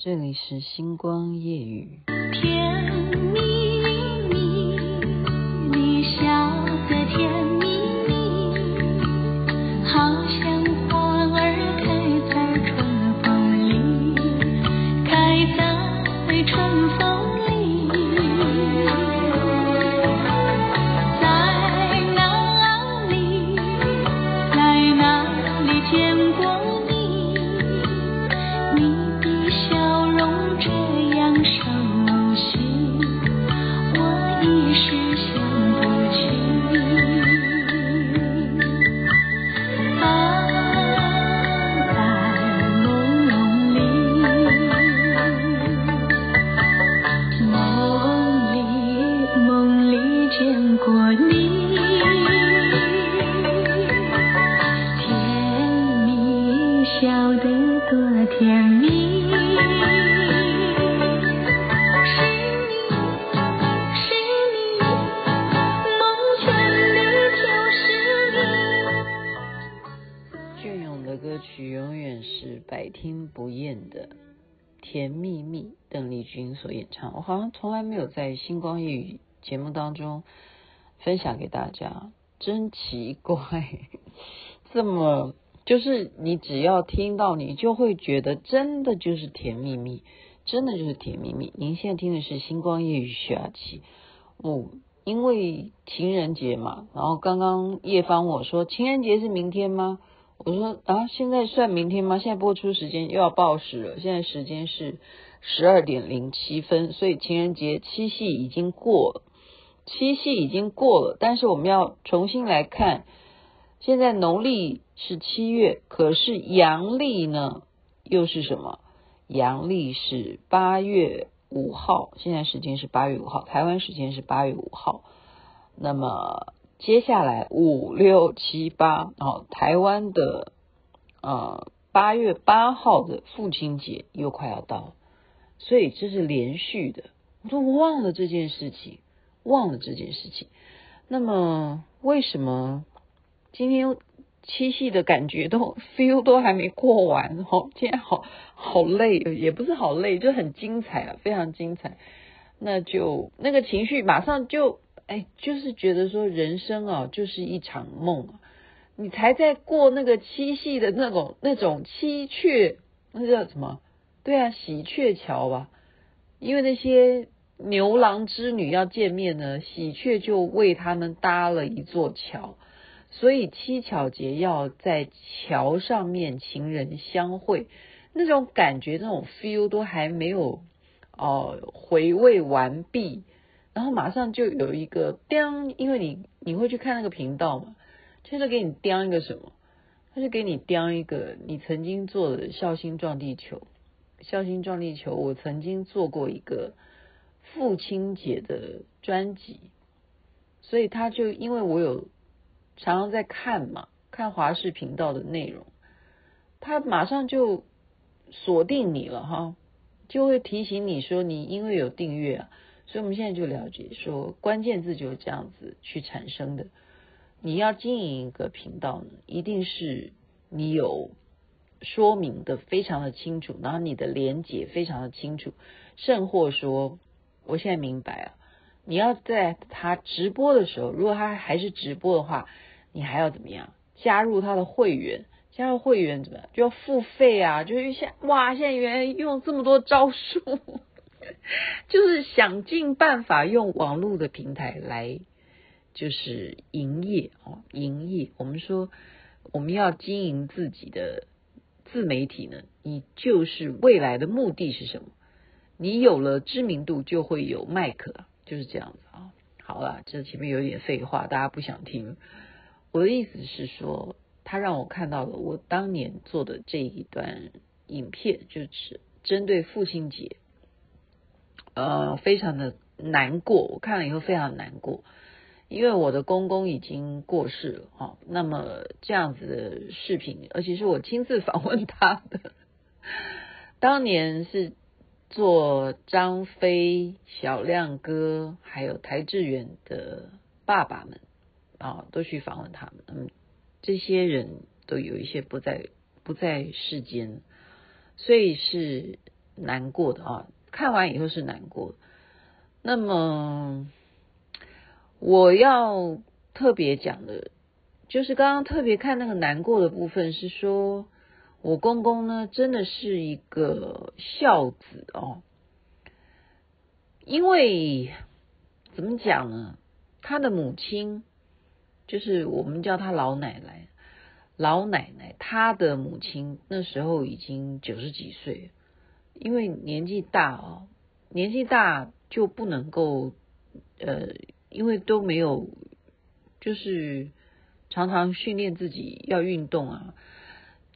这里是星光夜雨。甜蜜蜜，邓丽君所演唱。我好像从来没有在星光夜语节目当中分享给大家，真奇怪。这么就是你只要听到，你就会觉得真的就是甜蜜蜜，真的就是甜蜜蜜。您现在听的是星光夜雨徐雅琪。哦，因为情人节嘛，然后刚刚叶芳我说，情人节是明天吗？我说啊，现在算明天吗？现在播出时间又要报时了。现在时间是十二点零七分，所以情人节七夕已经过了，七夕已经过了。但是我们要重新来看，现在农历是七月，可是阳历呢又是什么？阳历是八月五号，现在时间是八月五号，台湾时间是八月五号。那么。接下来五六七八哦，台湾的呃八月八号的父亲节又快要到了，所以这是连续的。我都忘了这件事情，忘了这件事情。那么为什么今天七夕的感觉都 feel 都还没过完？哦，今天好好累，也不是好累，就很精彩啊，非常精彩。那就那个情绪马上就。哎，就是觉得说人生啊，就是一场梦啊。你才在过那个七夕的那种那种七鹊，那叫什么？对啊，喜鹊桥吧。因为那些牛郎织女要见面呢，喜鹊就为他们搭了一座桥，所以七巧节要在桥上面情人相会，那种感觉，那种 feel 都还没有哦、回味完毕。然后马上就有一个叮，因为你你会去看那个频道嘛，就是给你叮一个什么，他就给你叮一个你曾经做的孝心撞地球，孝心撞地球，我曾经做过一个父亲节的专辑，所以他就因为我有常常在看嘛，看华视频道的内容，他马上就锁定你了哈，就会提醒你说你因为有订阅啊。所以，我们现在就了解说，关键字就是这样子去产生的。你要经营一个频道呢，一定是你有说明的非常的清楚，然后你的连结非常的清楚，甚或说，我现在明白啊，你要在他直播的时候，如果他还是直播的话，你还要怎么样？加入他的会员，加入会员怎么样？就要付费啊！就是现哇，现在原来用这么多招数。就是想尽办法用网络的平台来，就是营业哦，营业。我们说我们要经营自己的自媒体呢，你就是未来的目的是什么？你有了知名度，就会有麦克，就是这样子啊。好了，这前面有点废话，大家不想听。我的意思是说，他让我看到了我当年做的这一段影片，就是针对父亲节。呃，非常的难过，我看了以后非常难过，因为我的公公已经过世了哈、哦。那么这样子的视频，而且是我亲自访问他的，当年是做张飞、小亮哥还有邰志远的爸爸们啊、都去访问他们。嗯，这些人都有一些不在不在世间，所以是。难过的啊，看完以后是难过。那么我要特别讲的，就是刚刚特别看那个难过的部分，是说我公公呢，真的是一个孝子哦，因为怎么讲呢？他的母亲就是我们叫他老奶奶。老奶奶，她的母亲那时候已经九十几岁，因为年纪大哦，年纪大就不能够，呃，因为都没有，就是常常训练自己要运动啊。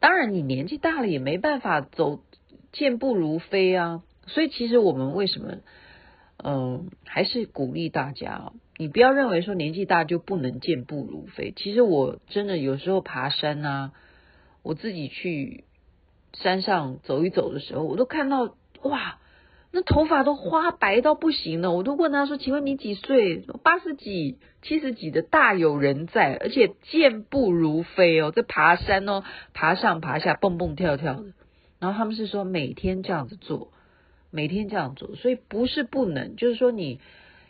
当然，你年纪大了也没办法走健步如飞啊。所以，其实我们为什么？嗯，还是鼓励大家，你不要认为说年纪大就不能健步如飞。其实我真的有时候爬山啊，我自己去山上走一走的时候，我都看到哇，那头发都花白到不行了。我都问他说：“请问你几岁？八十几、七十几的大有人在，而且健步如飞哦，在爬山哦，爬上爬下，蹦蹦跳跳的。然后他们是说每天这样子做。”每天这样做，所以不是不能，就是说你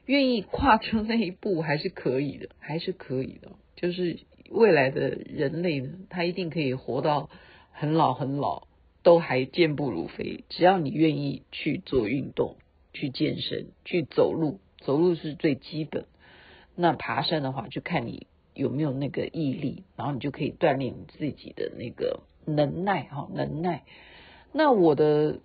愿意跨出那一步还是可以的，还是可以的。就是未来的人类呢，他一定可以活到很老很老，都还健步如飞。只要你愿意去做运动、去健身、去走路，走路是最基本。那爬山的话，就看你有没有那个毅力，然后你就可以锻炼你自己的那个能耐哈，能耐。那我的。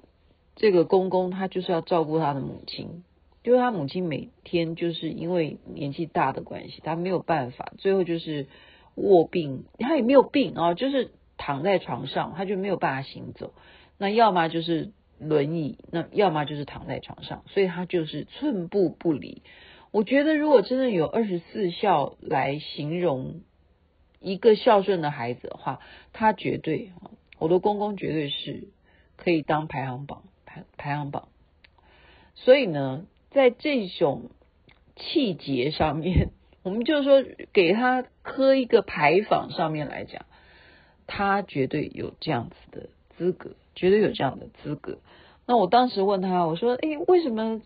这个公公他就是要照顾他的母亲，就是他母亲每天就是因为年纪大的关系，他没有办法，最后就是卧病，他也没有病啊，就是躺在床上，他就没有办法行走。那要么就是轮椅，那要么就是躺在床上，所以他就是寸步不离。我觉得如果真的有二十四孝来形容一个孝顺的孩子的话，他绝对，我的公公绝对是可以当排行榜。排排行榜，所以呢，在这种气节上面，我们就是说给他刻一个牌坊上面来讲，他绝对有这样子的资格，绝对有这样的资格。那我当时问他，我说：“哎，为什么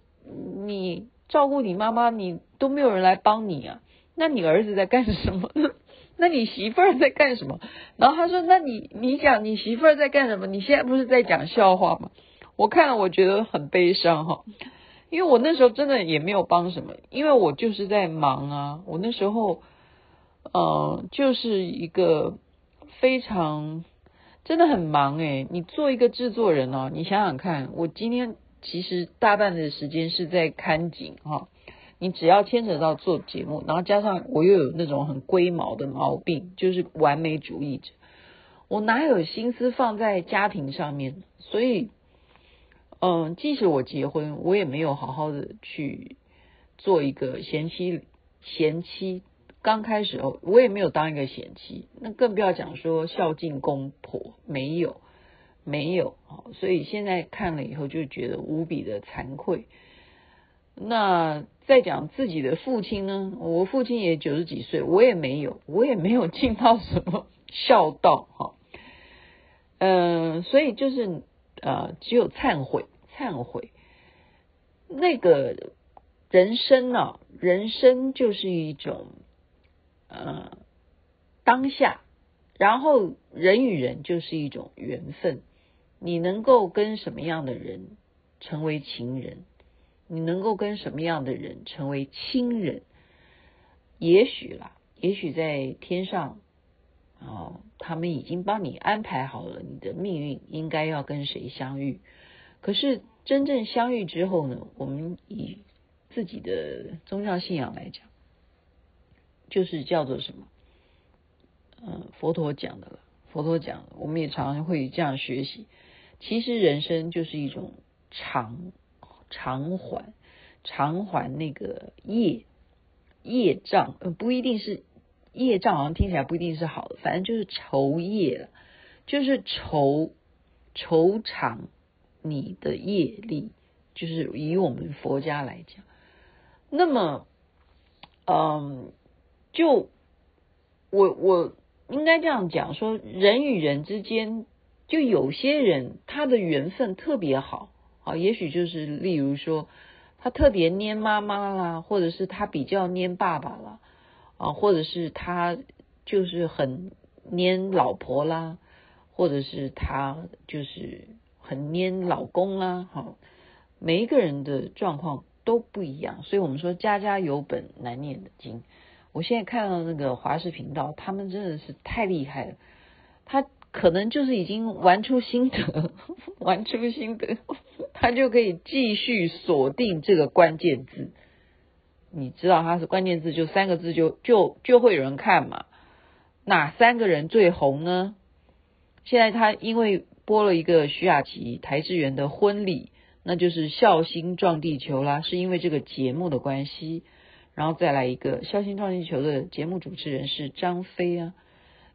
你照顾你妈妈，你都没有人来帮你啊？那你儿子在干什么呢？那你媳妇儿在干什么？”然后他说：“那你你讲你媳妇儿在干什么？你现在不是在讲笑话吗？”我看了，我觉得很悲伤哈，因为我那时候真的也没有帮什么，因为我就是在忙啊。我那时候，呃，就是一个非常真的很忙诶。你做一个制作人哦，你想想看，我今天其实大半的时间是在看景哈。你只要牵扯到做节目，然后加上我又有那种很龟毛的毛病，就是完美主义者，我哪有心思放在家庭上面？所以。嗯，即使我结婚，我也没有好好的去做一个贤妻。贤妻刚开始哦，我也没有当一个贤妻，那更不要讲说孝敬公婆，没有，没有。所以现在看了以后就觉得无比的惭愧。那再讲自己的父亲呢？我父亲也九十几岁，我也没有，我也没有尽到什么孝道哈。嗯，所以就是呃，只有忏悔。忏悔，那个人生呢、啊？人生就是一种呃当下，然后人与人就是一种缘分。你能够跟什么样的人成为情人？你能够跟什么样的人成为亲人？也许啦，也许在天上啊、他们已经帮你安排好了你的命运，应该要跟谁相遇。可是。真正相遇之后呢，我们以自己的宗教信仰来讲，就是叫做什么？嗯，佛陀讲的了。佛陀讲，我们也常常会这样学习。其实人生就是一种偿偿还，偿还那个业业障，呃，不一定是业障，好像听起来不一定是好的，反正就是酬业了，就是酬酬偿。你的业力，就是以我们佛家来讲，那么，嗯，就我我应该这样讲说，人与人之间，就有些人他的缘分特别好，啊，也许就是例如说，他特别黏妈妈啦，或者是他比较黏爸爸啦，啊，或者是他就是很黏老婆啦，或者是他就是很黏老公啦，哈，每一个人的状况都不一样，所以我们说家家有本难念的经。我现在看到那个华视频道，他们真的是太厉害了，他可能就是已经玩出心得，玩出心得，他就可以继续锁定这个关键字。你知道他是关键字，就三个字就就就会有人看嘛？哪三个人最红呢？现在他因为播了一个徐雅琪、邰智源的婚礼，那就是孝心撞地球啦，是因为这个节目的关系。然后再来一个《孝心撞地球》的节目主持人是张菲啊，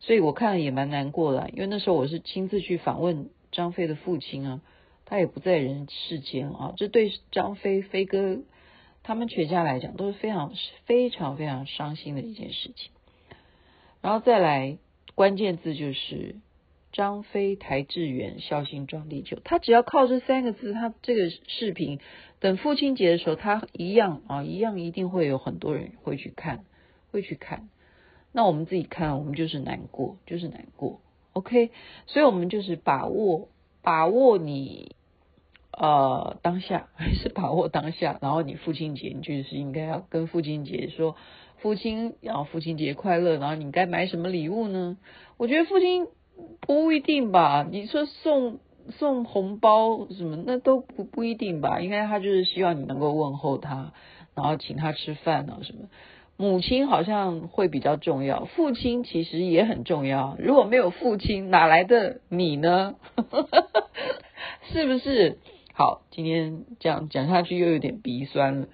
所以我看了也蛮难过的，因为那时候我是亲自去访问张菲的父亲啊，他也不在人世间啊，这对张菲飞哥他们全家来讲都是非常非常非常伤心的一件事情。然后再来关键字就是。张飞、邰智源、孝心撞地球，他只要靠这三个字，他这个视频等父亲节的时候，他一样啊，一样一定会有很多人会去看，会去看。那我们自己看，我们就是难过，就是难过。OK，所以我们就是把握把握你呃当下，还是把握当下。然后你父亲节，你就是应该要跟父亲节说父亲，然后父亲节快乐。然后你该买什么礼物呢？我觉得父亲。不一定吧？你说送送红包什么，那都不不一定吧？应该他就是希望你能够问候他，然后请他吃饭啊什么。母亲好像会比较重要，父亲其实也很重要。如果没有父亲，哪来的你呢？是不是？好，今天这样讲下去又有点鼻酸了。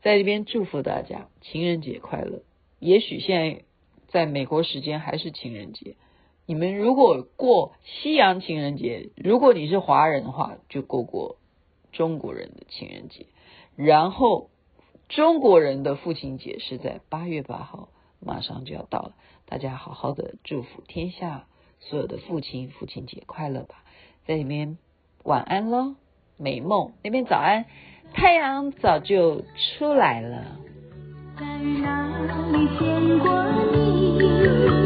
在这边祝福大家情人节快乐。也许现在在美国时间还是情人节。你们如果过西洋情人节，如果你是华人的话，就过过中国人的情人节。然后中国人的父亲节是在八月八号，马上就要到了。大家好好的祝福天下所有的父亲，父亲节快乐吧！在里面晚安喽，美梦。那边早安，太阳早就出来了。在哪里见过你？